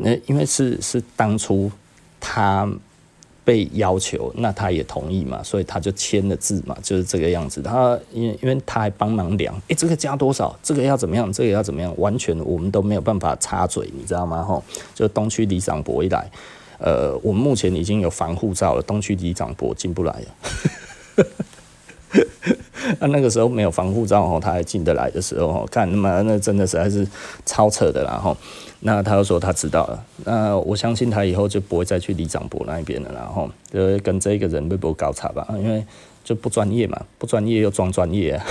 那因为是是当初他被要求，那他也同意嘛，所以他就签了字嘛，就是这个样子。他因为因为他还帮忙量，诶、这个加多少，这个要怎么样，这个要怎么样，完全我们都没有办法插嘴，你知道吗？吼，就东区里长博一来，呃，我们目前已经有防护罩了，东区里长博进不来了。那那个时候没有防护罩哦，他还进得来的时候哦，看他妈那真的实在是超扯的啦吼。那他又说他知道了，那我相信他以后就不会再去李长博那一边了，然后就跟这个人微博搞差吧，因为就不专业嘛，不专业又装专业啊，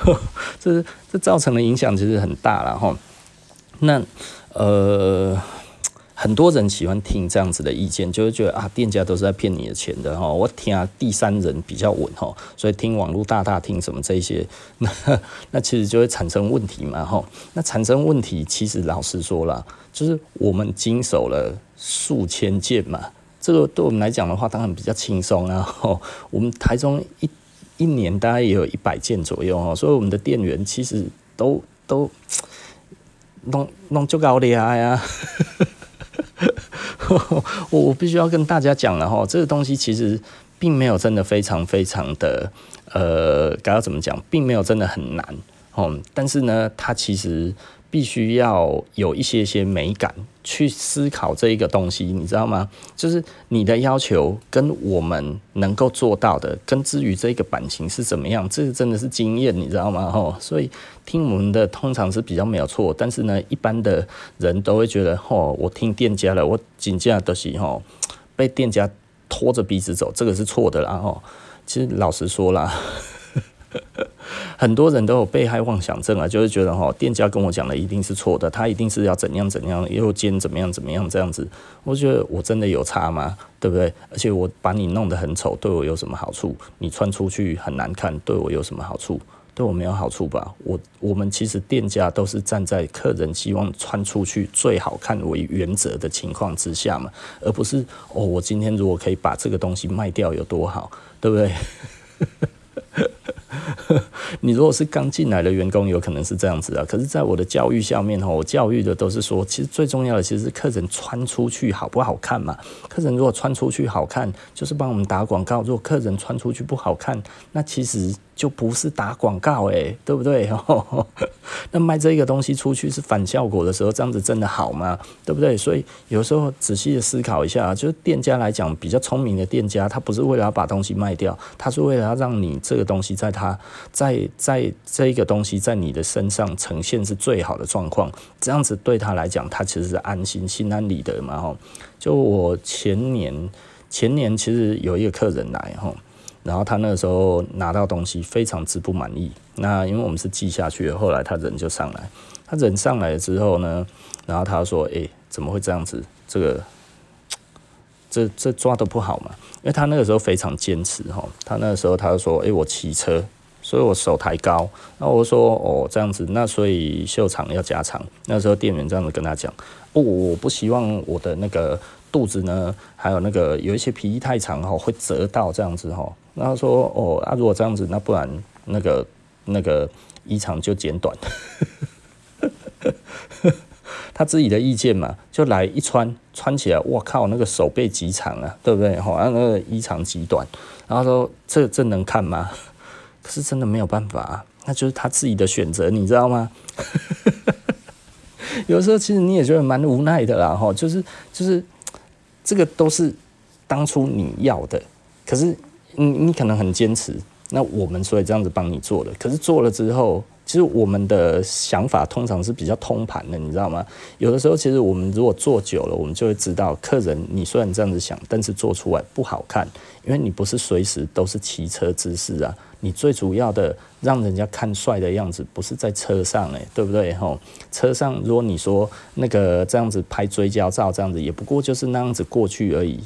这这造成的影响其实很大了哈。那呃。很多人喜欢听这样子的意见，就会觉得啊，店家都是在骗你的钱的哈。我听啊，第三人比较稳哈，所以听网络大大听什么这些，那 那其实就会产生问题嘛哈。那产生问题，其实老实说了，就是我们经手了数千件嘛，这个对我们来讲的话，当然比较轻松啊。哈，我们台中一一年大概也有一百件左右哈，所以我们的店员其实都都弄弄就高厉害呀。我我必须要跟大家讲了哈，这个东西其实并没有真的非常非常的呃，该要怎么讲，并没有真的很难哦。但是呢，它其实必须要有一些些美感去思考这一个东西，你知道吗？就是你的要求跟我们能够做到的，跟至于这个版型是怎么样，这个真的是经验，你知道吗？哦，所以听我们的通常是比较没有错，但是呢，一般的人都会觉得，哦，我听店家了，我紧接的是吼被店家拖着鼻子走，这个是错的啦。哦，其实老实说啦。很多人都有被害妄想症啊，就是觉得哈，店家跟我讲的一定是错的，他一定是要怎样怎样，又兼怎么样怎么样这样子。我觉得我真的有差吗？对不对？而且我把你弄得很丑，对我有什么好处？你穿出去很难看，对我有什么好处？对我没有好处吧？我我们其实店家都是站在客人希望穿出去最好看为原则的情况之下嘛，而不是哦，我今天如果可以把这个东西卖掉有多好，对不对？你如果是刚进来的员工，有可能是这样子啊。可是，在我的教育下面，我教育的都是说，其实最重要的其实是客人穿出去好不好看嘛。客人如果穿出去好看，就是帮我们打广告；如果客人穿出去不好看，那其实。就不是打广告诶，对不对？那卖这个东西出去是反效果的时候，这样子真的好吗？对不对？所以有时候仔细的思考一下，就是店家来讲比较聪明的店家，他不是为了要把东西卖掉，他是为了要让你这个东西在他在在这一个东西在你的身上呈现是最好的状况，这样子对他来讲，他其实是安心、心安理得嘛。哈，就我前年前年其实有一个客人来哈。然后他那个时候拿到东西非常之不满意，那因为我们是寄下去的，后来他人就上来，他人上来了之后呢，然后他说：“哎，怎么会这样子？这个这这抓的不好嘛？”因为他那个时候非常坚持哈，他那个时候他就说：“哎，我骑车，所以我手抬高。”然后我说：“哦，这样子，那所以袖长要加长。”那时候店员这样子跟他讲：“不，我不希望我的那个肚子呢，还有那个有一些皮衣太长哈，会折到这样子哈。”然后说哦啊，如果这样子，那不然那个那个衣长就剪短，他自己的意见嘛，就来一穿穿起来，我靠，那个手背极长啊，对不对？好，那个衣长极短，然后说这这能看吗？可是真的没有办法啊，那就是他自己的选择，你知道吗？有时候其实你也觉得蛮无奈的啦，哈，就是就是这个都是当初你要的，可是。你你可能很坚持，那我们所以这样子帮你做了，可是做了之后，其实我们的想法通常是比较通盘的，你知道吗？有的时候，其实我们如果做久了，我们就会知道，客人你虽然这样子想，但是做出来不好看，因为你不是随时都是骑车姿势啊。你最主要的让人家看帅的样子，不是在车上诶、对不对？吼，车上如果你说那个这样子拍追焦照，这样子也不过就是那样子过去而已，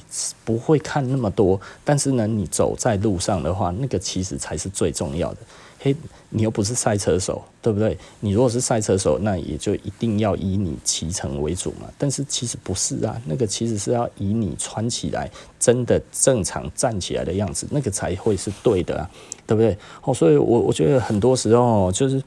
不会看那么多。但是呢，你走在路上的话，那个其实才是最重要的。嘿，你又不是赛车手，对不对？你如果是赛车手，那也就一定要以你骑乘为主嘛。但是其实不是啊，那个其实是要以你穿起来真的正常站起来的样子，那个才会是对的啊。对不对？哦，所以我我觉得很多时候就是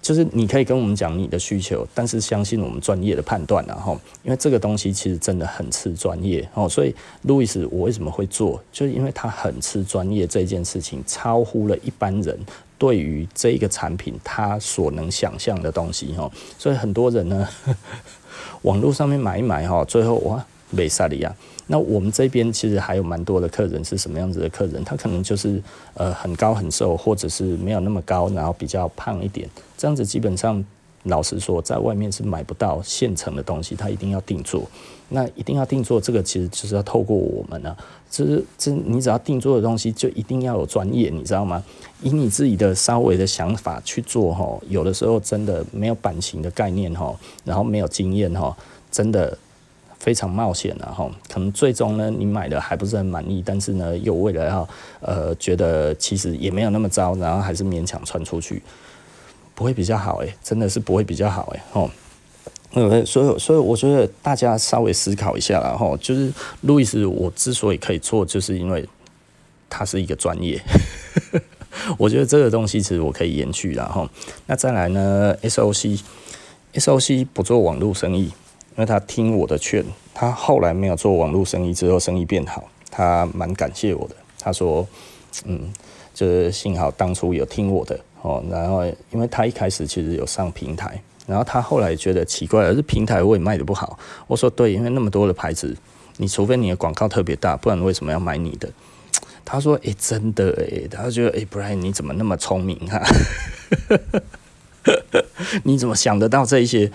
就是你可以跟我们讲你的需求，但是相信我们专业的判断，然后因为这个东西其实真的很吃专业哦，所以路易斯我为什么会做，就是因为他很吃专业这件事情，超乎了一般人对于这一个产品他所能想象的东西哈，所以很多人呢，网络上面买一买哈，最后哇，没萨利亚。那我们这边其实还有蛮多的客人是什么样子的客人？他可能就是呃很高很瘦，或者是没有那么高，然后比较胖一点。这样子基本上，老实说，在外面是买不到现成的东西，他一定要定做。那一定要定做，这个其实就是要透过我们呢。就是这你只要定做的东西，就一定要有专业，你知道吗？以你自己的稍微的想法去做哈，有的时候真的没有版型的概念哈，然后没有经验哈，真的。非常冒险的哈，可能最终呢，你买的还不是很满意，但是呢，又为了要呃，觉得其实也没有那么糟，然后还是勉强穿出去，不会比较好诶，真的是不会比较好诶。吼。呃，所以所以我觉得大家稍微思考一下啦哈，就是路易斯，我之所以可以做，就是因为他是一个专业，我觉得这个东西其实我可以延续啦哈。那再来呢，SOC，SOC 不做网络生意。因为他听我的劝，他后来没有做网络生意之后，生意变好，他蛮感谢我的。他说：“嗯，就是幸好当初有听我的哦。”然后，因为他一开始其实有上平台，然后他后来觉得奇怪，而是平台我也卖得不好。我说：“对，因为那么多的牌子，你除非你的广告特别大，不然为什么要买你的？”他说：“诶，真的诶。”他觉得：“诶，Brian，你怎么那么聪明哈、啊？你怎么想得到这一些？”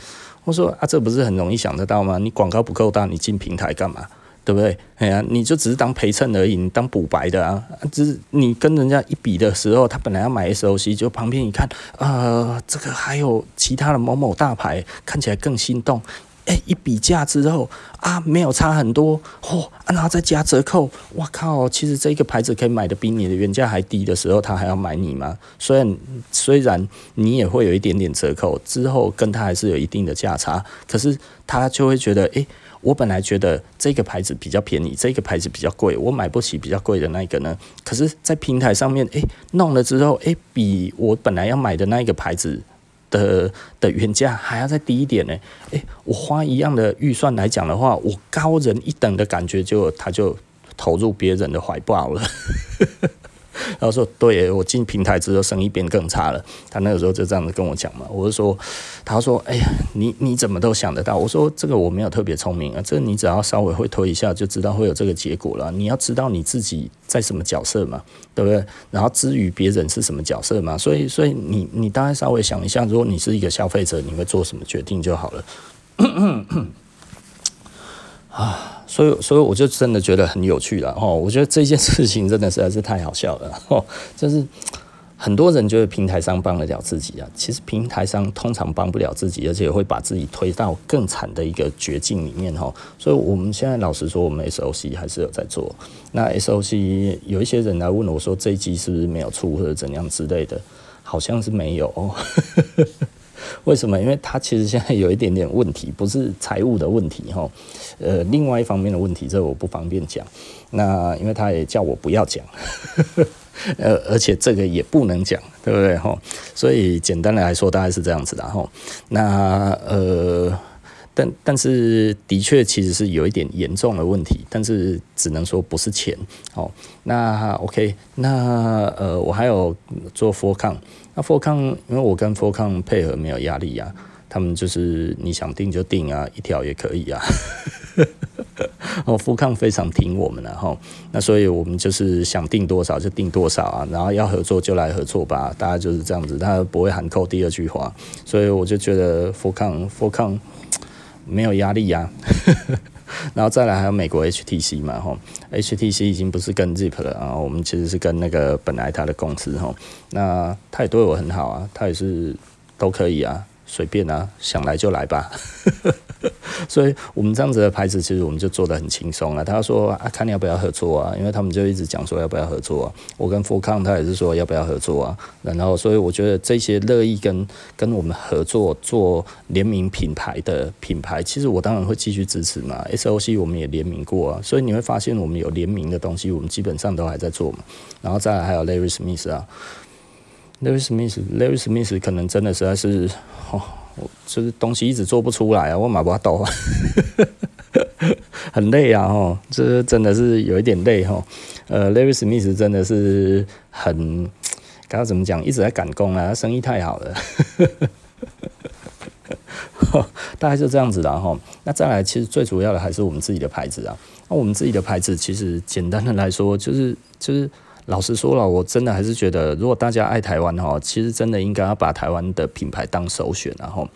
我说啊，这不是很容易想得到吗？你广告不够大，你进平台干嘛？对不对？哎呀，你就只是当陪衬而已，你当补白的啊。只是你跟人家一比的时候，他本来要买 SOC，就旁边一看，呃，这个还有其他的某某大牌，看起来更心动。哎，一比价之后啊，没有差很多，嚯、然后再加折扣，哇靠！其实这个牌子可以买的比你的原价还低的时候，他还要买你吗？虽然虽然你也会有一点点折扣，之后跟他还是有一定的价差，可是他就会觉得，哎，我本来觉得这个牌子比较便宜，这个牌子比较贵，我买不起比较贵的那个呢。可是，在平台上面，哎，弄了之后，哎，比我本来要买的那一个牌子。的的原价还要再低一点呢，诶，我花一样的预算来讲的话，我高人一等的感觉就他就投入别人的怀抱了。然后说，对，我进平台之后生意变更差了。他那个时候就这样子跟我讲嘛，我就说，他说，哎呀，你你怎么都想得到？我说这个我没有特别聪明啊，这你只要稍微会推一下就知道会有这个结果了。你要知道你自己在什么角色嘛，对不对？然后至于别人是什么角色嘛，所以所以你你大概稍微想一下，如果你是一个消费者，你会做什么决定就好了。啊，所以所以我就真的觉得很有趣了哈。我觉得这件事情真的实在是太好笑了哈。就是很多人觉得平台商帮得了自己啊，其实平台商通常帮不了自己，而且会把自己推到更惨的一个绝境里面哈。所以我们现在老实说，我们 SOC 还是有在做。那 SOC 有一些人来问我说，这一季是不是没有出或者怎样之类的，好像是没有。哦 为什么？因为他其实现在有一点点问题，不是财务的问题哈，呃，另外一方面的问题，这我不方便讲。那因为他也叫我不要讲，呃，而且这个也不能讲，对不对哈？所以简单的来说，大概是这样子的哈。那呃。但但是的确其实是有一点严重的问题，但是只能说不是钱哦。那 OK，那呃我还有做 f o r c o n 那 f o r c o n 因为我跟 f o r c o n 配合没有压力呀、啊，他们就是你想定就定啊，一条也可以啊。哦 f o r c o n 非常挺我们的哈，那所以我们就是想定多少就定多少啊，然后要合作就来合作吧，大家就是这样子，他不会喊扣第二句话，所以我就觉得 Fourcon Fourcon。没有压力呀、啊，然后再来还有美国 HTC 嘛，吼，HTC 已经不是跟 Zip 了啊，我们其实是跟那个本来他的公司吼，那他也对我很好啊，他也是都可以啊。随便啊，想来就来吧。所以，我们这样子的牌子，其实我们就做得很轻松了。他说啊，看你要不要合作啊？因为他们就一直讲说要不要合作啊。我跟富康他也是说要不要合作啊。然后，所以我觉得这些乐意跟跟我们合作做联名品牌的品牌，其实我当然会继续支持嘛。SOC 我们也联名过啊，所以你会发现我们有联名的东西，我们基本上都还在做嘛。然后再来还有 Larry Smith 啊。Larry Smith，Larry Smith 可能真的实在是，哦，就是东西一直做不出来啊，我马不抖啊，很累啊，吼，这真的是有一点累哈。呃，Larry Smith 真的是很，刚刚怎么讲，一直在赶工啊，生意太好了。大概就这样子的哈。那再来，其实最主要的还是我们自己的牌子啊。那我们自己的牌子，其实简单的来说，就是就是老实说了，我真的还是觉得，如果大家爱台湾的话，其实真的应该要把台湾的品牌当首选。然后，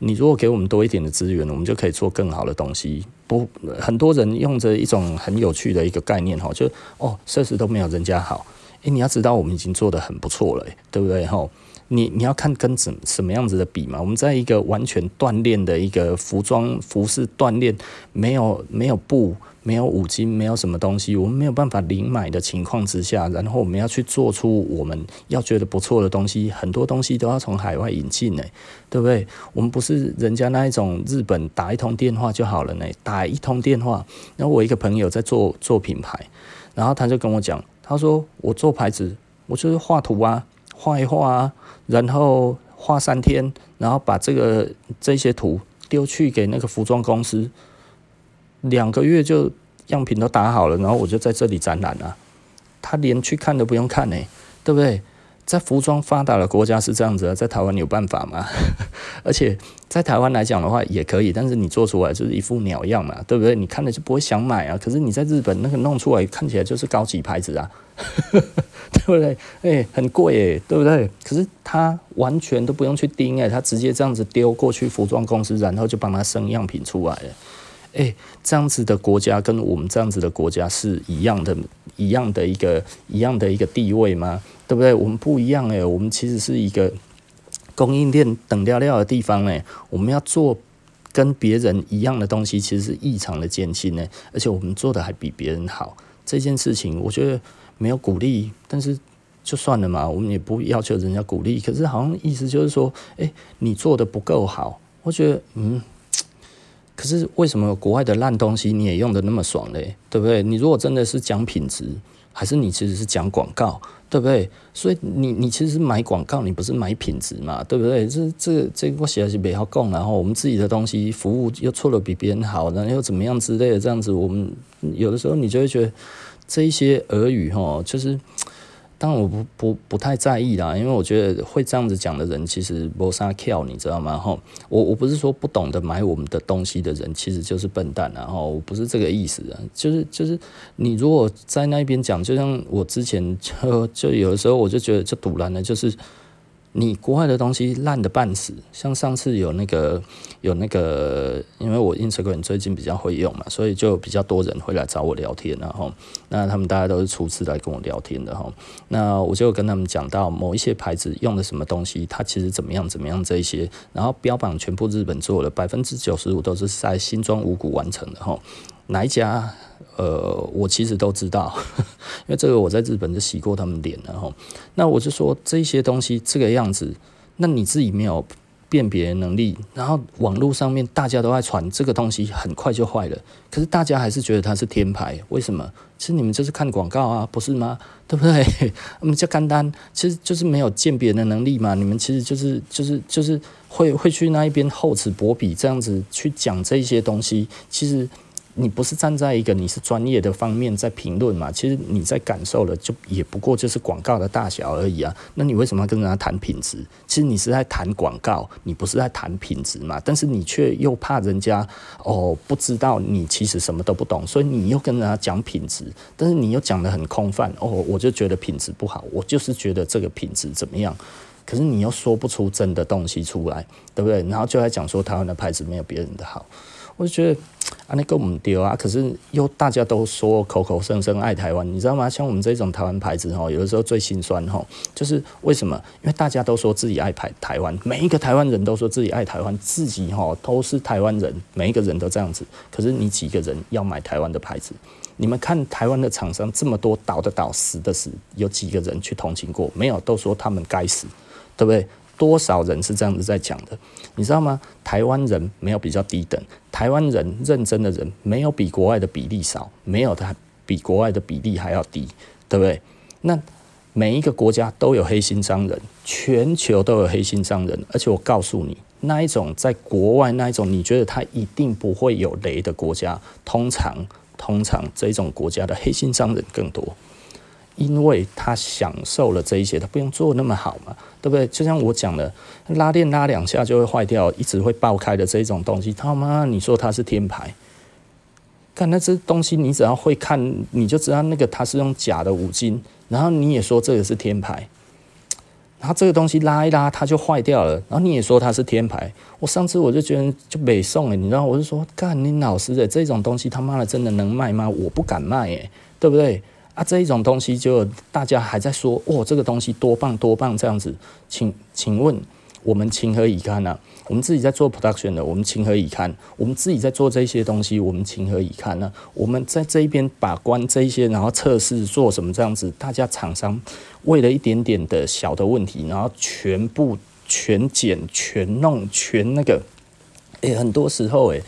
你如果给我们多一点的资源，我们就可以做更好的东西。不，很多人用着一种很有趣的一个概念哈，就哦，设施都没有人家好。诶，你要知道，我们已经做得很不错了，对不对哈？你你要看跟怎什么样子的比嘛？我们在一个完全锻炼的一个服装服饰锻炼，没有没有布，没有五金，没有什么东西，我们没有办法零买的情况之下，然后我们要去做出我们要觉得不错的东西，很多东西都要从海外引进呢，对不对？我们不是人家那一种日本打一通电话就好了呢，打一通电话。然后我一个朋友在做做品牌，然后他就跟我讲，他说我做牌子，我就是画图啊。画一画啊，然后画三天，然后把这个这些图丢去给那个服装公司，两个月就样品都打好了，然后我就在这里展览了。他连去看都不用看呢，对不对？在服装发达的国家是这样子啊，在台湾有办法吗？而且在台湾来讲的话也可以，但是你做出来就是一副鸟样嘛，对不对？你看了就不会想买啊。可是你在日本那个弄出来看起来就是高级牌子啊，对不对？哎、很贵哎，对不对？可是他完全都不用去盯哎，他直接这样子丢过去服装公司，然后就帮他生样品出来了。哎、这样子的国家跟我们这样子的国家是一样的，一样的一个一样的一个地位吗？对不对？我们不一样诶，我们其实是一个供应链等料料的地方诶，我们要做跟别人一样的东西，其实是异常的艰辛呢。而且我们做的还比别人好，这件事情我觉得没有鼓励，但是就算了嘛，我们也不要求人家鼓励。可是好像意思就是说，诶，你做的不够好，我觉得嗯。可是为什么国外的烂东西你也用的那么爽嘞？对不对？你如果真的是讲品质，还是你其实是讲广告？对不对？所以你你其实买广告，你不是买品质嘛？对不对？这这这我写的是比较供，然后我们自己的东西服务又做的比别人好，然后又怎么样之类的，这样子我们有的时候你就会觉得这一些俄语哈，就是。当然我不不不太在意啦，因为我觉得会这样子讲的人其实没啥巧，你知道吗？哈，我我不是说不懂得买我们的东西的人其实就是笨蛋，然后我不是这个意思，就是就是你如果在那边讲，就像我之前就就有的时候我就觉得就赌烂了，就是。你国外的东西烂的半死，像上次有那个有那个，因为我 Instagram 最近比较会用嘛，所以就比较多人会来找我聊天，然后那他们大家都是初次来跟我聊天的哈，那我就跟他们讲到某一些牌子用的什么东西，它其实怎么样怎么样这一些，然后标榜全部日本做的，百分之九十五都是在新庄五谷完成的哈。哪一家？呃，我其实都知道，因为这个我在日本就洗过他们脸了哈。那我就说这些东西这个样子，那你自己没有辨别能力，然后网络上面大家都在传这个东西很快就坏了，可是大家还是觉得它是天牌，为什么？其实你们就是看广告啊，不是吗？对不对？我们叫干单，其实就是没有鉴别的能力嘛。你们其实就是就是就是会会去那一边厚此薄彼这样子去讲这些东西，其实。你不是站在一个你是专业的方面在评论嘛？其实你在感受的就也不过就是广告的大小而已啊。那你为什么要跟人家谈品质？其实你是在谈广告，你不是在谈品质嘛？但是你却又怕人家哦不知道你其实什么都不懂，所以你又跟人家讲品质，但是你又讲得很空泛哦，我就觉得品质不好，我就是觉得这个品质怎么样？可是你又说不出真的东西出来，对不对？然后就在讲说台湾的牌子没有别人的好。我就觉得啊，那个我们丢啊，可是又大家都说口口声声爱台湾，你知道吗？像我们这种台湾牌子哈，有的时候最心酸哈，就是为什么？因为大家都说自己爱台台湾，每一个台湾人都说自己爱台湾，自己哈都是台湾人，每一个人都这样子。可是你几个人要买台湾的牌子？你们看台湾的厂商这么多，倒的倒，死的死，有几个人去同情过？没有，都说他们该死，对不对？多少人是这样子在讲的，你知道吗？台湾人没有比较低等，台湾人认真的人没有比国外的比例少，没有他比国外的比例还要低，对不对？那每一个国家都有黑心商人，全球都有黑心商人，而且我告诉你，那一种在国外那一种你觉得他一定不会有雷的国家，通常通常这种国家的黑心商人更多。因为他享受了这一些，他不用做那么好嘛，对不对？就像我讲的，拉链拉两下就会坏掉，一直会爆开的这一种东西，他妈你说它是天牌？看那只东西，你只要会看，你就知道那个它是用假的五金，然后你也说这个是天牌，然后这个东西拉一拉它就坏掉了，然后你也说它是天牌。我上次我就觉得就没送了，你知道，我就说干你老师的这种东西他妈的真的能卖吗？我不敢卖诶，对不对？啊，这一种东西就大家还在说，哦，这个东西多棒多棒这样子，请请问我们情何以堪呢、我们自己在做 production 的，我们情何以堪？我们自己在做这些东西，我们情何以堪呢？我们在这一边把关这一些，然后测试做什么这样子？大家厂商为了一点点的小的问题，然后全部全剪全弄全那个，诶、欸，很多时候诶、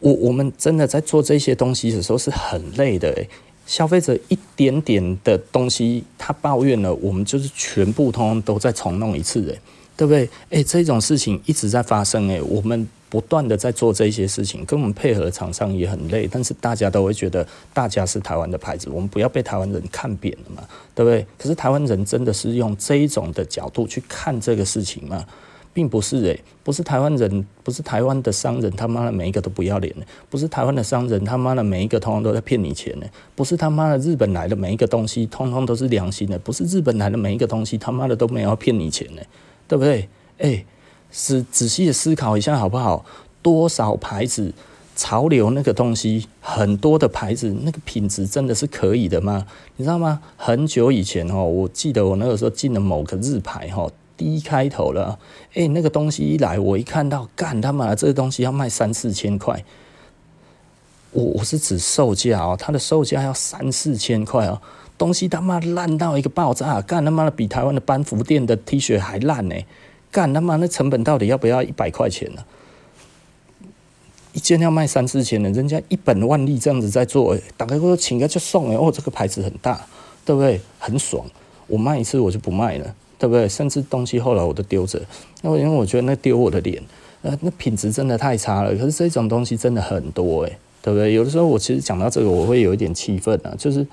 我我们真的在做这些东西的时候是很累的诶、消费者一点点的东西，他抱怨了，我们就是全部通通都再重弄一次，哎，对不对？哎，这种事情一直在发生，哎，我们不断的在做这些事情，跟我们配合厂商也很累，但是大家都会觉得大家是台湾的牌子，我们不要被台湾人看扁了嘛，对不对？可是台湾人真的是用这一种的角度去看这个事情吗？并不是诶、不是台湾人，不是台湾的商人，他妈的每一个都不要脸呢，不是台湾的商人，他妈的每一个通通都在骗你钱呢，不是他妈的日本来的每一个东西，通通都是良心的，不是日本来的每一个东西，他妈的都没有骗你钱呢，对不对？哎、欸，是仔细的思考一下好不好？多少牌子潮流那个东西，很多的牌子那个品质真的是可以的吗？你知道吗？很久以前哦，我记得我那个时候进了某个日牌哈。一开头了，哎、欸，那个东西一来，我一看到，干他妈，这个东西要卖三四千块，我我是指售价哦，它的售价要三四千块哦，东西他妈烂到一个爆炸，干他妈的比台湾的班服店的 T 恤还烂呢，干他妈那成本到底要不要一百块钱呢？一件要卖三四千的，人家一本万利这样子在做，打开说请个就送哎，哦，这个牌子很大，对不对？很爽，我卖一次我就不卖了。对不对？甚至东西后来我都丢着，那因为我觉得那丢我的脸，呃，那品质真的太差了。可是这种东西真的很多诶，对不对？有的时候我其实讲到这个，我会有一点气愤啊，就是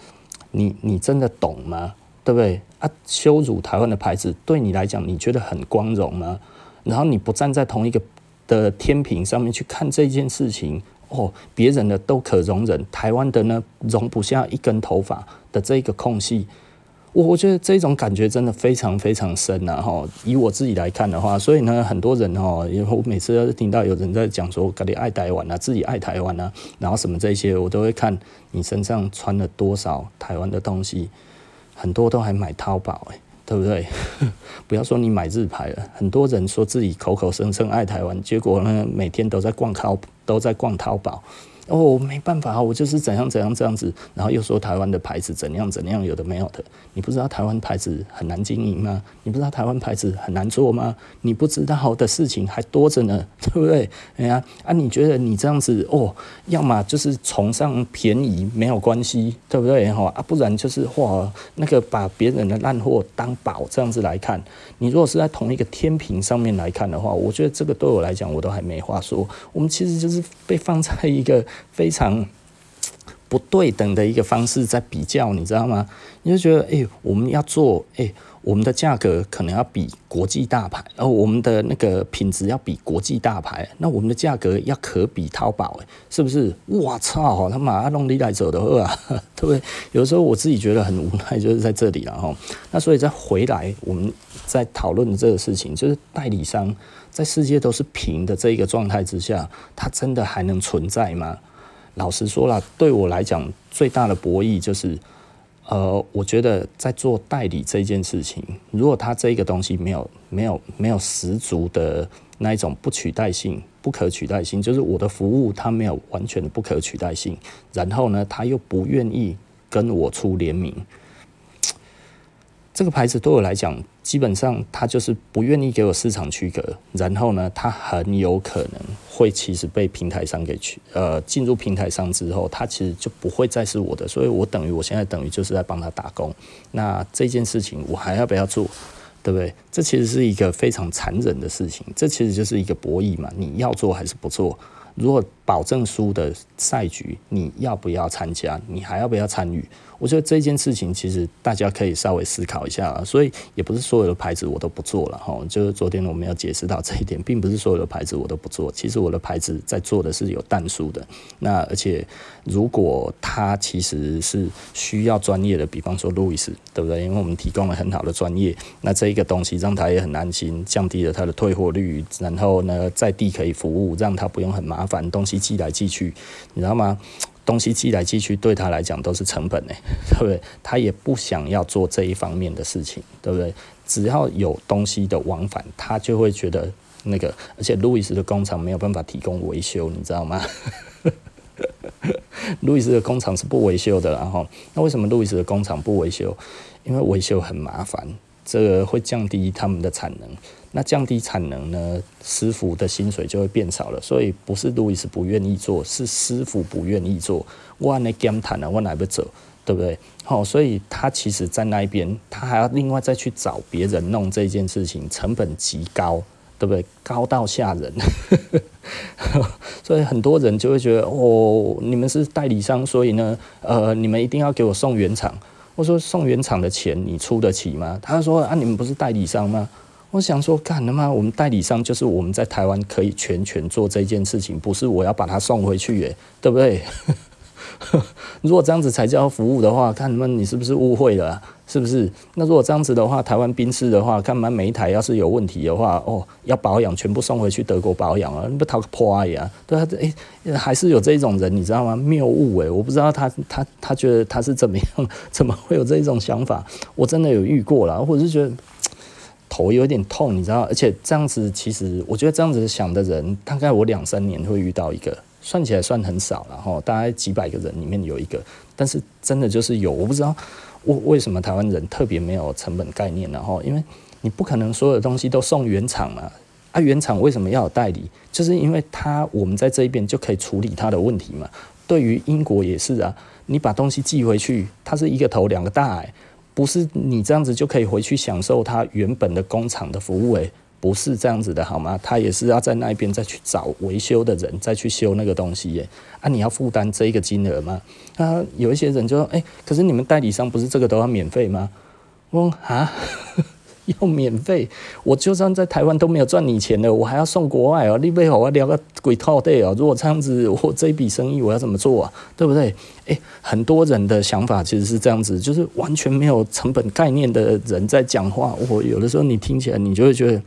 你你真的懂吗？对不对？啊，羞辱台湾的牌子，对你来讲你觉得很光荣吗？然后你不站在同一个的天平上面去看这件事情，哦，别人的都可容忍，台湾的呢容不下一根头发的这个空隙。我我觉得这种感觉真的非常非常深呐哈！以我自己来看的话，所以呢，很多人哈，因为我每次听到有人在讲说，自己爱台湾啊，自己爱台湾啊，然后什么这些，我都会看你身上穿了多少台湾的东西，很多都还买淘宝哎，对不对？不要说你买日牌了，很多人说自己口口声声爱台湾，结果呢，每天都在逛淘，都在逛淘宝。哦，没办法，我就是怎样怎样这样子，然后又说台湾的牌子怎样怎样，有的没有的。你不知道台湾牌子很难经营吗？你不知道台湾牌子很难做吗？你不知道的事情还多着呢，对不对？哎呀，啊，你觉得你这样子哦，要么就是崇尚便宜没有关系，对不对？哈啊，不然就是哇，那个把别人的烂货当宝这样子来看。你如果是在同一个天平上面来看的话，我觉得这个对我来讲我都还没话说。我们其实就是被放在一个。非常不对等的一个方式在比较，你知道吗？你就觉得，哎、我们要做，哎、我们的价格可能要比国际大牌，然后我们的那个品质要比国际大牌，那我们的价格要可比淘宝，哎，是不是？我操，他妈弄你来走的话，对不对？有时候我自己觉得很无奈，就是在这里了哈。那所以再回来，我们在讨论这个事情，就是代理商。在世界都是平的这一个状态之下，它真的还能存在吗？老实说了，对我来讲，最大的博弈就是，呃，我觉得在做代理这件事情，如果他这个东西没有、没有、没有十足的那一种不取代性、不可取代性，就是我的服务它没有完全的不可取代性，然后呢，他又不愿意跟我出联名。这个牌子对我来讲，基本上它就是不愿意给我市场区隔，然后呢，它很有可能会其实被平台上给取，呃，进入平台上之后，它其实就不会再是我的，所以我等于我现在等于就是在帮他打工。那这件事情我还要不要做？对不对？这其实是一个非常残忍的事情，这其实就是一个博弈嘛，你要做还是不做？如果保证输的赛局，你要不要参加？你还要不要参与？我觉得这件事情其实大家可以稍微思考一下，所以也不是所有的牌子我都不做了哈。就是昨天我们要解释到这一点，并不是所有的牌子我都不做。其实我的牌子在做的是有但数的。那而且如果它其实是需要专业的，比方说路易斯，对不对？因为我们提供了很好的专业，那这一个东西让他也很安心，降低了他的退货率，然后呢，在地可以服务，让他不用很麻烦，东西寄来寄去，你知道吗？东西寄来寄去，对他来讲都是成本呢，对不对？他也不想要做这一方面的事情，对不对？只要有东西的往返，他就会觉得那个，而且路易斯的工厂没有办法提供维修，你知道吗？路易斯的工厂是不维修的，然后那为什么路易斯的工厂不维修？因为维修很麻烦，这个会降低他们的产能。那降低产能呢，师傅的薪水就会变少了，所以不是路易斯不愿意做，是师傅不愿意做。我那减产了，我哪不走，对不对？好，所以他其实在那边，他还要另外再去找别人弄这件事情，成本极高，对不对？高到吓人。所以很多人就会觉得，哦，你们是代理商，所以呢，呃，你们一定要给我送原厂。我说送原厂的钱你出得起吗？他说啊，你们不是代理商吗？我想说，干他妈！我们代理商就是我们在台湾可以全权做这件事情，不是我要把它送回去，耶，对不对？如果这样子才叫服务的话，看他们你是不是误会了？是不是？那如果这样子的话，台湾宾士的话，看他每一台要是有问题的话，哦，要保养，全部送回去德国保养啊，你不讨个破呀？对啊，哎、欸，还是有这种人，你知道吗？谬误哎，我不知道他 他他觉得他是怎么样，怎么会有这种想法？我真的有遇过了，或者是觉得。头有点痛，你知道，而且这样子，其实我觉得这样子想的人，大概我两三年会遇到一个，算起来算很少然后，大概几百个人里面有一个，但是真的就是有，我不知道为为什么台湾人特别没有成本概念，然后因为你不可能所有的东西都送原厂嘛，啊，原厂为什么要有代理？就是因为他我们在这一边就可以处理他的问题嘛。对于英国也是啊，你把东西寄回去，它是一个头两个大哎。不是你这样子就可以回去享受他原本的工厂的服务诶，不是这样子的好吗？他也是要在那边再去找维修的人，再去修那个东西耶。啊，你要负担这一个金额吗？啊，有一些人就说，哎，可是你们代理商不是这个都要免费吗？我啊。要免费，我就算在台湾都没有赚你钱了，我还要送国外哦。你背后我聊个鬼套对哦。如果这样子，我这笔生意我要怎么做啊？对不对？诶，很多人的想法其实是这样子，就是完全没有成本概念的人在讲话。我有的时候你听起来，你就会觉得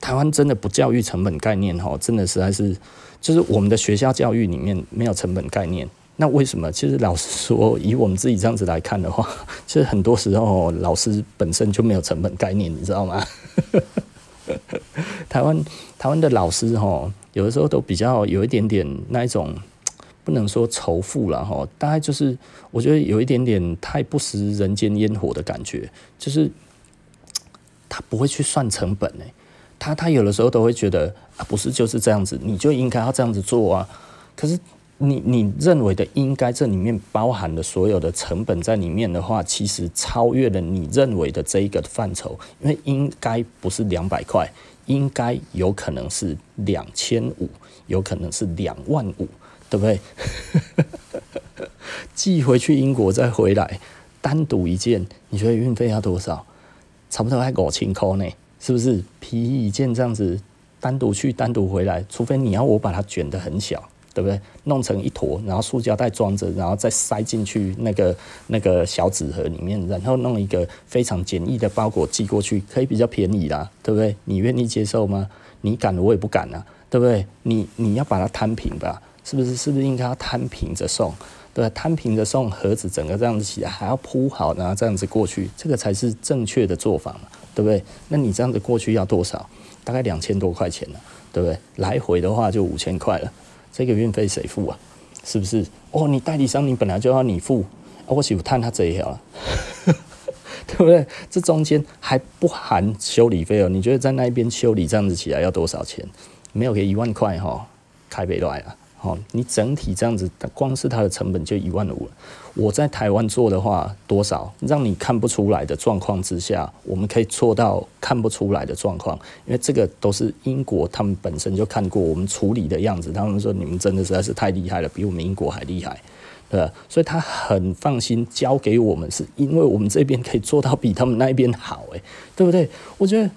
台湾真的不教育成本概念哈，真的实在是，就是我们的学校教育里面没有成本概念。那为什么？其实老实说，以我们自己这样子来看的话，其实很多时候老师本身就没有成本概念，你知道吗？台湾台湾的老师哈，有的时候都比较有一点点那一种，不能说仇富了哈，大概就是我觉得有一点点太不食人间烟火的感觉，就是他不会去算成本哎，他他有的时候都会觉得啊，不是就是这样子，你就应该要这样子做啊，可是。你你认为的应该这里面包含了所有的成本在里面的话，其实超越了你认为的这一个范畴，因为应该不是两百块，应该有可能是两千五，有可能是两万五，对不对？寄回去英国再回来，单独一件，你觉得运费要多少？差不多还五千块呢，是不是？皮一件这样子，单独去单独回来，除非你要我把它卷得很小。对不对？弄成一坨，然后塑胶袋装着，然后再塞进去那个那个小纸盒里面，然后弄一个非常简易的包裹寄过去，可以比较便宜啦，对不对？你愿意接受吗？你敢，我也不敢啊，对不对？你你要把它摊平吧，是不是？是不是应该要摊平着送？对，摊平着送，盒子整个这样子起来，还要铺好，然后这样子过去，这个才是正确的做法嘛，对不对？那你这样子过去要多少？大概两千多块钱呢，对不对？来回的话就五千块了。这个运费谁付啊？是不是？哦，你代理商你本来就要你付，啊、我是有探他这一条了。对不对？这中间还不含修理费哦。你觉得在那边修理这样子起来要多少钱？没有给一万块哈，开不来了。哦，你整体这样子，光是它的成本就一万五了。我在台湾做的话，多少让你看不出来的状况之下，我们可以做到看不出来的状况，因为这个都是英国他们本身就看过我们处理的样子，他们说你们真的实在是太厉害了，比我们英国还厉害，对？所以他很放心交给我们，是因为我们这边可以做到比他们那边好，诶，对不对？我觉得。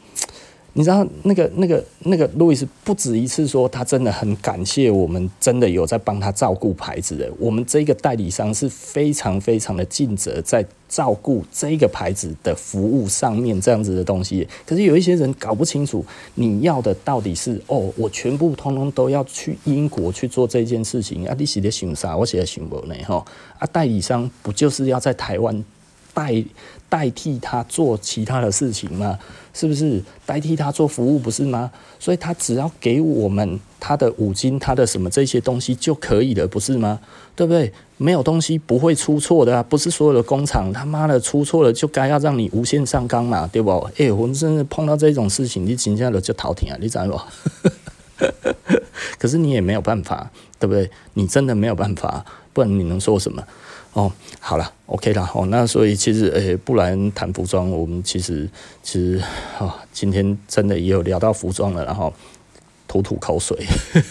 你知道那个、那个、那个路易斯不止一次说，他真的很感谢我们，真的有在帮他照顾牌子的。我们这个代理商是非常非常的尽责，在照顾这个牌子的服务上面这样子的东西。可是有一些人搞不清楚，你要的到底是哦，我全部通通都要去英国去做这件事情啊？你是在想啥？我是在想无呢哈？啊，代理商不就是要在台湾代代替他做其他的事情吗？是不是代替他做服务不是吗？所以他只要给我们他的五金、他的什么这些东西就可以了，不是吗？对不对？没有东西不会出错的啊！不是所有的工厂他妈的出错了就该要让你无限上纲嘛，对不？哎、我们真的碰到这种事情，你紧接着就逃停啊！你知道不？可是你也没有办法，对不对？你真的没有办法，不然你能说什么？哦，好了，OK 了，哦，那所以其实，诶、不然谈服装，我们其实其实啊、哦，今天真的也有聊到服装了，然后吐吐口水，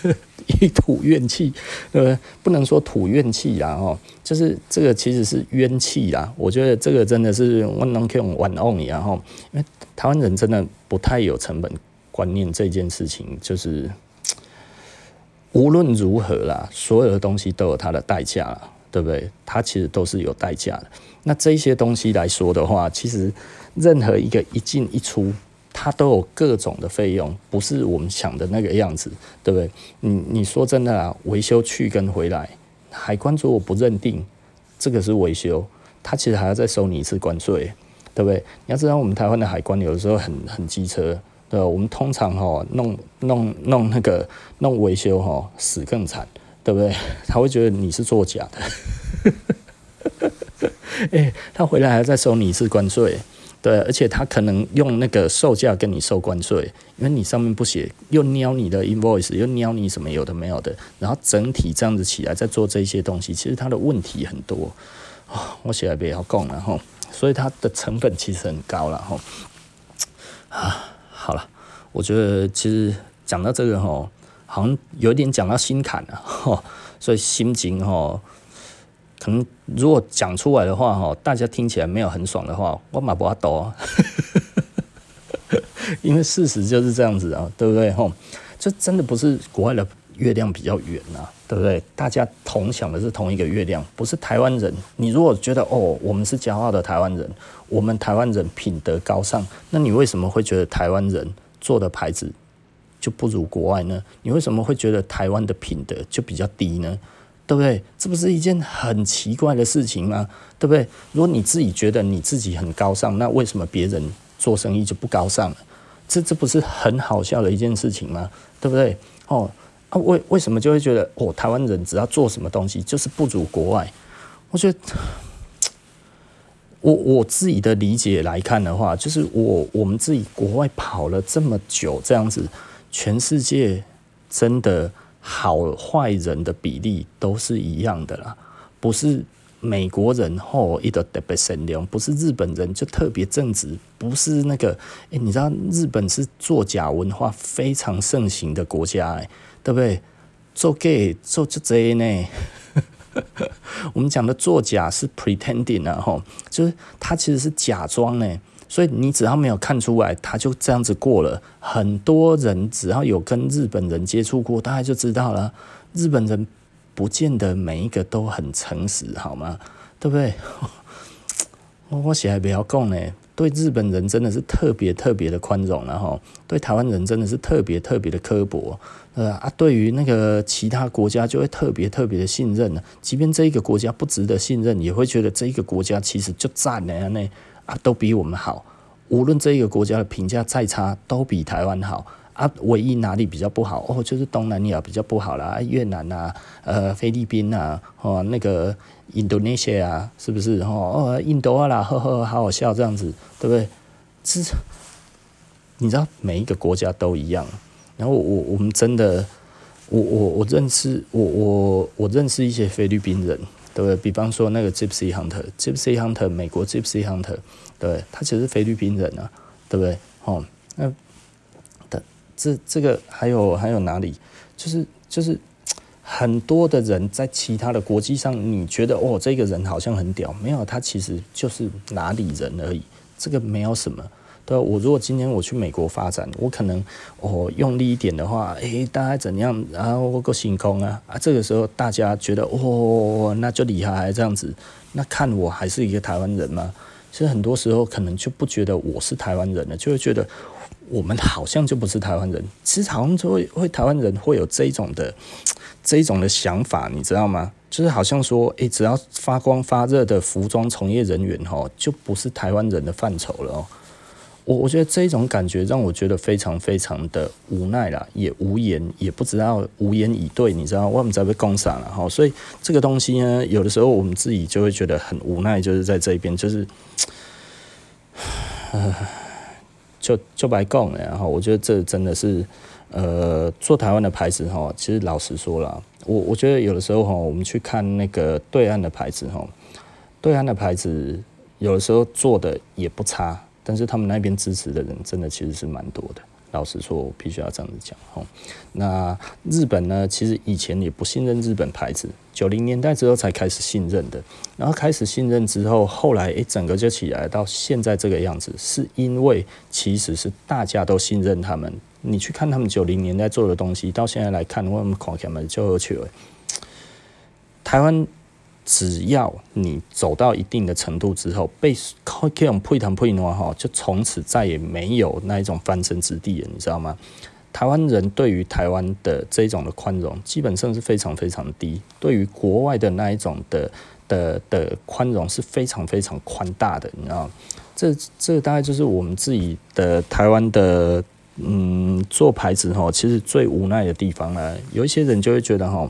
一吐怨气，呃不？能说吐怨气啊，哦，就是这个其实是冤气啊。我觉得这个真的是万能 Q 万用你啊，哈，因为台湾人真的不太有成本观念，这件事情就是无论如何啦，所有的东西都有它的代价啦。对不对？它其实都是有代价的。那这些东西来说的话，其实任何一个一进一出，它都有各种的费用，不是我们想的那个样子，对不对？你你说真的啊，维修去跟回来，海关如果不认定这个是维修，他其实还要再收你一次关税，对不对？你要知道，我们台湾的海关有的时候很很机车，对？我们通常哈弄弄弄那个弄维修哈死更惨。对不对？他会觉得你是作假的，哎、欸，他回来还要再收你一次关税，对，而且他可能用那个售价跟你收关税，因为你上面不写，又瞄你的 invoice，又瞄你什么有的没有的，然后整体这样子起来再做这些东西，其实他的问题很多啊，我写来比较讲了哈，所以它的成本其实很高了哈。啊，好了，我觉得其实讲到这个吼。好像有点讲到心坎了吼，所以心情吼，可能如果讲出来的话吼，大家听起来没有很爽的话，我马不阿抖啊，因为事实就是这样子啊，对不对吼？这真的不是国外的月亮比较圆呐，对不对？大家同享的是同一个月亮，不是台湾人。你如果觉得哦，我们是骄傲的台湾人，我们台湾人品德高尚，那你为什么会觉得台湾人做的牌子就不如国外呢？你为什么会觉得台湾的品德就比较低呢？对不对？这不是一件很奇怪的事情吗？对不对？如果你自己觉得你自己很高尚，那为什么别人做生意就不高尚了？这这不是很好笑的一件事情吗？对不对？哦啊，为为什么就会觉得哦，台湾人只要做什么东西就是不如国外？我觉得，我我自己的理解来看的话，就是我我们自己国外跑了这么久，这样子。全世界真的好坏人的比例都是一样的啦，不是美国人吼一个特别善良，不是日本人就特别正直，不是那个，欸，你知道日本是作假文化非常盛行的国家，欸，对不对？做 gay 做这这呢？我们讲的作假是 pretending 啊，吼，就是他其实是假装呢。所以你只要没有看出来，他就这样子过了。很多人只要有跟日本人接触过，大概就知道了。日本人不见得每一个都很诚实，好吗？对不对？我我写还比较讲呢，对日本人真的是特别特别的宽容，然后对台湾人真的是特别特别的刻薄。呃啊，对于那个其他国家就会特别特别的信任呢。即便这一个国家不值得信任，也会觉得这一个国家其实就赞呢那。啊，都比我们好。无论这一个国家的评价再差，都比台湾好。啊，唯一哪里比较不好哦，就是东南亚比较不好啦，越南啊，呃，菲律宾啊，哦，那个印度尼西亚啊，是不是？哦哦，印度啊啦，呵呵，好好笑这样子，对不对？是，你知道每一个国家都一样。然后我我们真的，我我我认识我我我认识一些菲律宾人，对不对？比方说那个 Gypsy Hunter，Gypsy Hunter，美国 Gypsy Hunter，对，他其实是菲律宾人啊，对不对？哦，那这这个还有还有哪里？就是就是很多的人在其他的国际上，你觉得哦，这个人好像很屌，没有，他其实就是哪里人而已。这个没有什么，对，我如果今天我去美国发展，我可能哦用力一点的话，诶，大概怎样？然后我够星空啊啊，这个时候大家觉得哦，那就厉害这样子，那看我还是一个台湾人吗？其实很多时候可能就不觉得我是台湾人了，就会觉得我们好像就不是台湾人。其实好像就会会台湾人会有这一种的这一种的想法，你知道吗？就是好像说，诶，只要发光发热的服装从业人员，哈，就不是台湾人的范畴了哦。我我觉得这一种感觉让我觉得非常非常的无奈啦，也无言，也不知道无言以对，你知道，我们在被攻上了哈。所以这个东西呢，有的时候我们自己就会觉得很无奈，就是在这边，就是，就就白供了，然后我觉得这真的是，呃，做台湾的牌子哈，其实老实说了。我我觉得有的时候哈，我们去看那个对岸的牌子哈，对岸的牌子有的时候做的也不差，但是他们那边支持的人真的其实是蛮多的。老实说，我必须要这样子讲。那日本呢，其实以前也不信任日本牌子，九零年代之后才开始信任的。然后开始信任之后，后来诶，整个就起来到现在这个样子，是因为其实是大家都信任他们。你去看他们九零年代做的东西，到现在来看，我们看起来就有趣。台湾只要你走到一定的程度之后，被可以用配糖配的话，哈，就从此再也没有那一种翻身之地了，你知道吗？台湾人对于台湾的这种的宽容，基本上是非常非常低；对于国外的那一种的的的宽容，是非常非常宽大的，你知道？这这大概就是我们自己的台湾的。嗯，做牌子哈，其实最无奈的地方呢，有一些人就会觉得哈，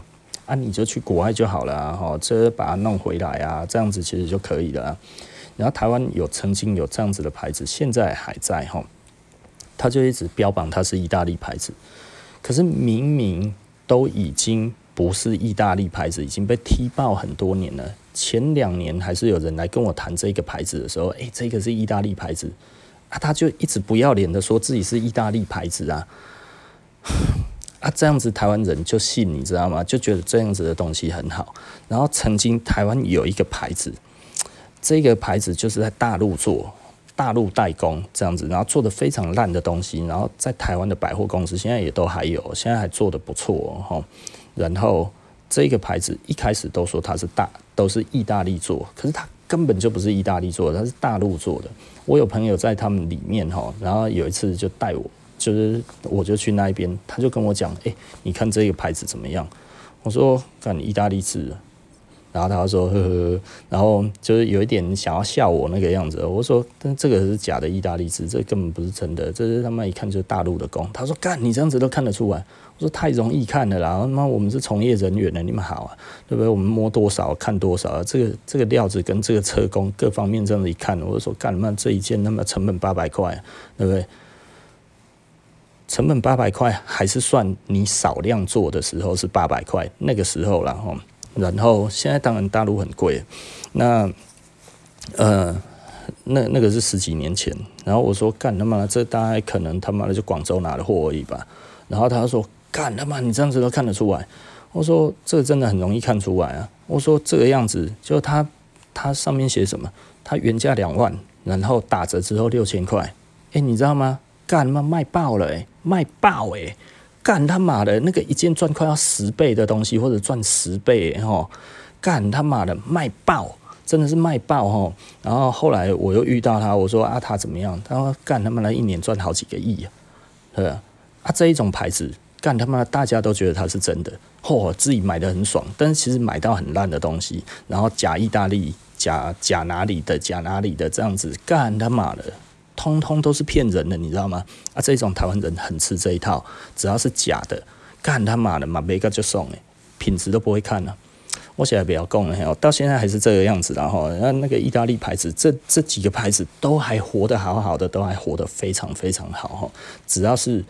啊，你就去国外就好了哈，这把它弄回来啊，这样子其实就可以了。然后台湾有曾经有这样子的牌子，现在还在哈，他就一直标榜它是意大利牌子，可是明明都已经不是意大利牌子，已经被踢爆很多年了。前两年还是有人来跟我谈这个牌子的时候，哎，这个是意大利牌子。啊，他就一直不要脸的说自己是意大利牌子啊，啊，这样子台湾人就信，你知道吗？就觉得这样子的东西很好。然后曾经台湾有一个牌子，这个牌子就是在大陆做，大陆代工这样子，然后做的非常烂的东西，然后在台湾的百货公司现在也都还有，现在还做的不错哦。然后这个牌子一开始都说它是大，都是意大利做，可是它根本就不是意大利做的，它是大陆做的。我有朋友在他们里面哈，然后有一次就带我，就是我就去那一边，他就跟我讲，哎，你看这个牌子怎么样？我说，看意大利制。然后他说呵呵，然后就是有一点想要笑我那个样子。我说，但这个是假的意大利制，这根本不是真的，这是他妈一看就是大陆的工。他说，干你这样子都看得出来？我说太容易看了啦，他妈我们是从业人员呢，你们好啊，对不对？我们摸多少看多少，这个这个料子跟这个车工各方面这样子一看，我就说干嘛这一件那么成本八百块，对不对？成本八百块还是算你少量做的时候是八百块，那个时候然后。然后现在当然大陆很贵，那呃那那个是十几年前。然后我说干他妈，这大概可能他妈的就广州拿的货而已吧。然后他说干他妈，你这样子都看得出来？我说这真的很容易看出来啊。我说这个样子，就他他上面写什么？他原价两万，然后打折之后六千块。哎，你知道吗？干他妈卖爆了，欸，卖爆哎，欸！干他妈的，那个一件赚快要十倍的东西，或者赚十倍吼，干他妈的卖爆，真的是卖爆吼。然后后来我又遇到他，我说啊，他怎么样？他说干他妈的一年赚好几个亿啊，对吧？啊，这一种牌子，干他妈大家都觉得他是真的，嚯，自己买的很爽，但是其实买到很烂的东西，然后假意大利，假假哪里的，假哪里的这样子，干他妈的，通通都是骗人的，你知道吗？啊，这种台湾人很吃这一套，只要是假的，干他妈的嘛，没个就送诶，品质都不会看了、啊。我现在不要讲了，到现在还是这个样子，然后那那个意大利牌子，这这几个牌子都还活得好好的，都还活得非常非常好哈。只要是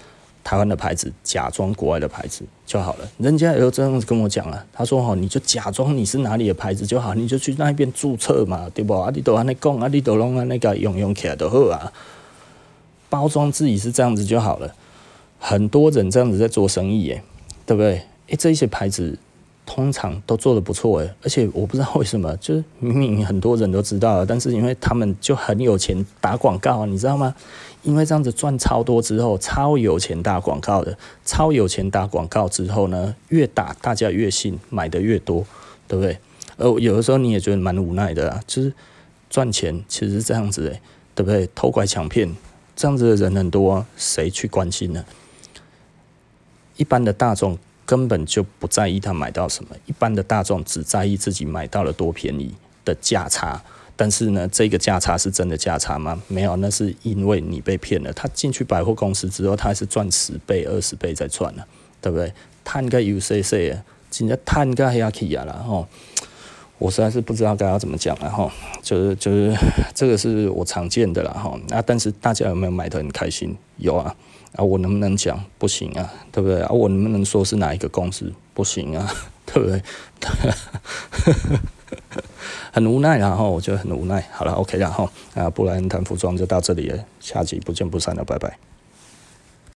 台湾的牌子，假装国外的牌子就好了。人家也都这样子跟我讲了，他说哈，你就假装你是哪里的牌子就好，你就去那边注册嘛，对不？啊，你都安尼讲，啊，你都拢安那个用用起来就好啊。包装自己是这样子就好了。很多人这样子在做生意耶，对不对？诶，这一些牌子。通常都做得不错诶，而且我不知道为什么，就是明明很多人都知道了，但是因为他们就很有钱打广告，你知道吗？因为这样子赚超多之后，超有钱打广告的，超有钱打广告之后呢，越打大家越信，买的越多，对不对？而，有的时候你也觉得蛮无奈的啊，就是赚钱其实是这样子诶，对不对？偷拐抢骗这样子的人很多，谁去关心呢？一般的大众。根本就不在意他买到什么，一般的大众只在意自己买到了多便宜的价差。但是呢，这个价差是真的价差吗？没有，那是因为你被骗了。他进去百货公司之后，他是赚十倍、二十倍在赚呢，对不对？探个 UCC 啊，人家探个黑起啊了吼。我实在是不知道该要怎么讲了哈，就是就是这个是我常见的了哈。那但是大家有没有买的很开心？有啊。啊，我能不能讲？不行啊，对不对？啊，我能不能说是哪一个公司？不行啊，对不对？很无奈，然后我就很无奈。好了，OK，然后啊，布莱恩谈服装就到这里了，下集不见不散了，拜拜。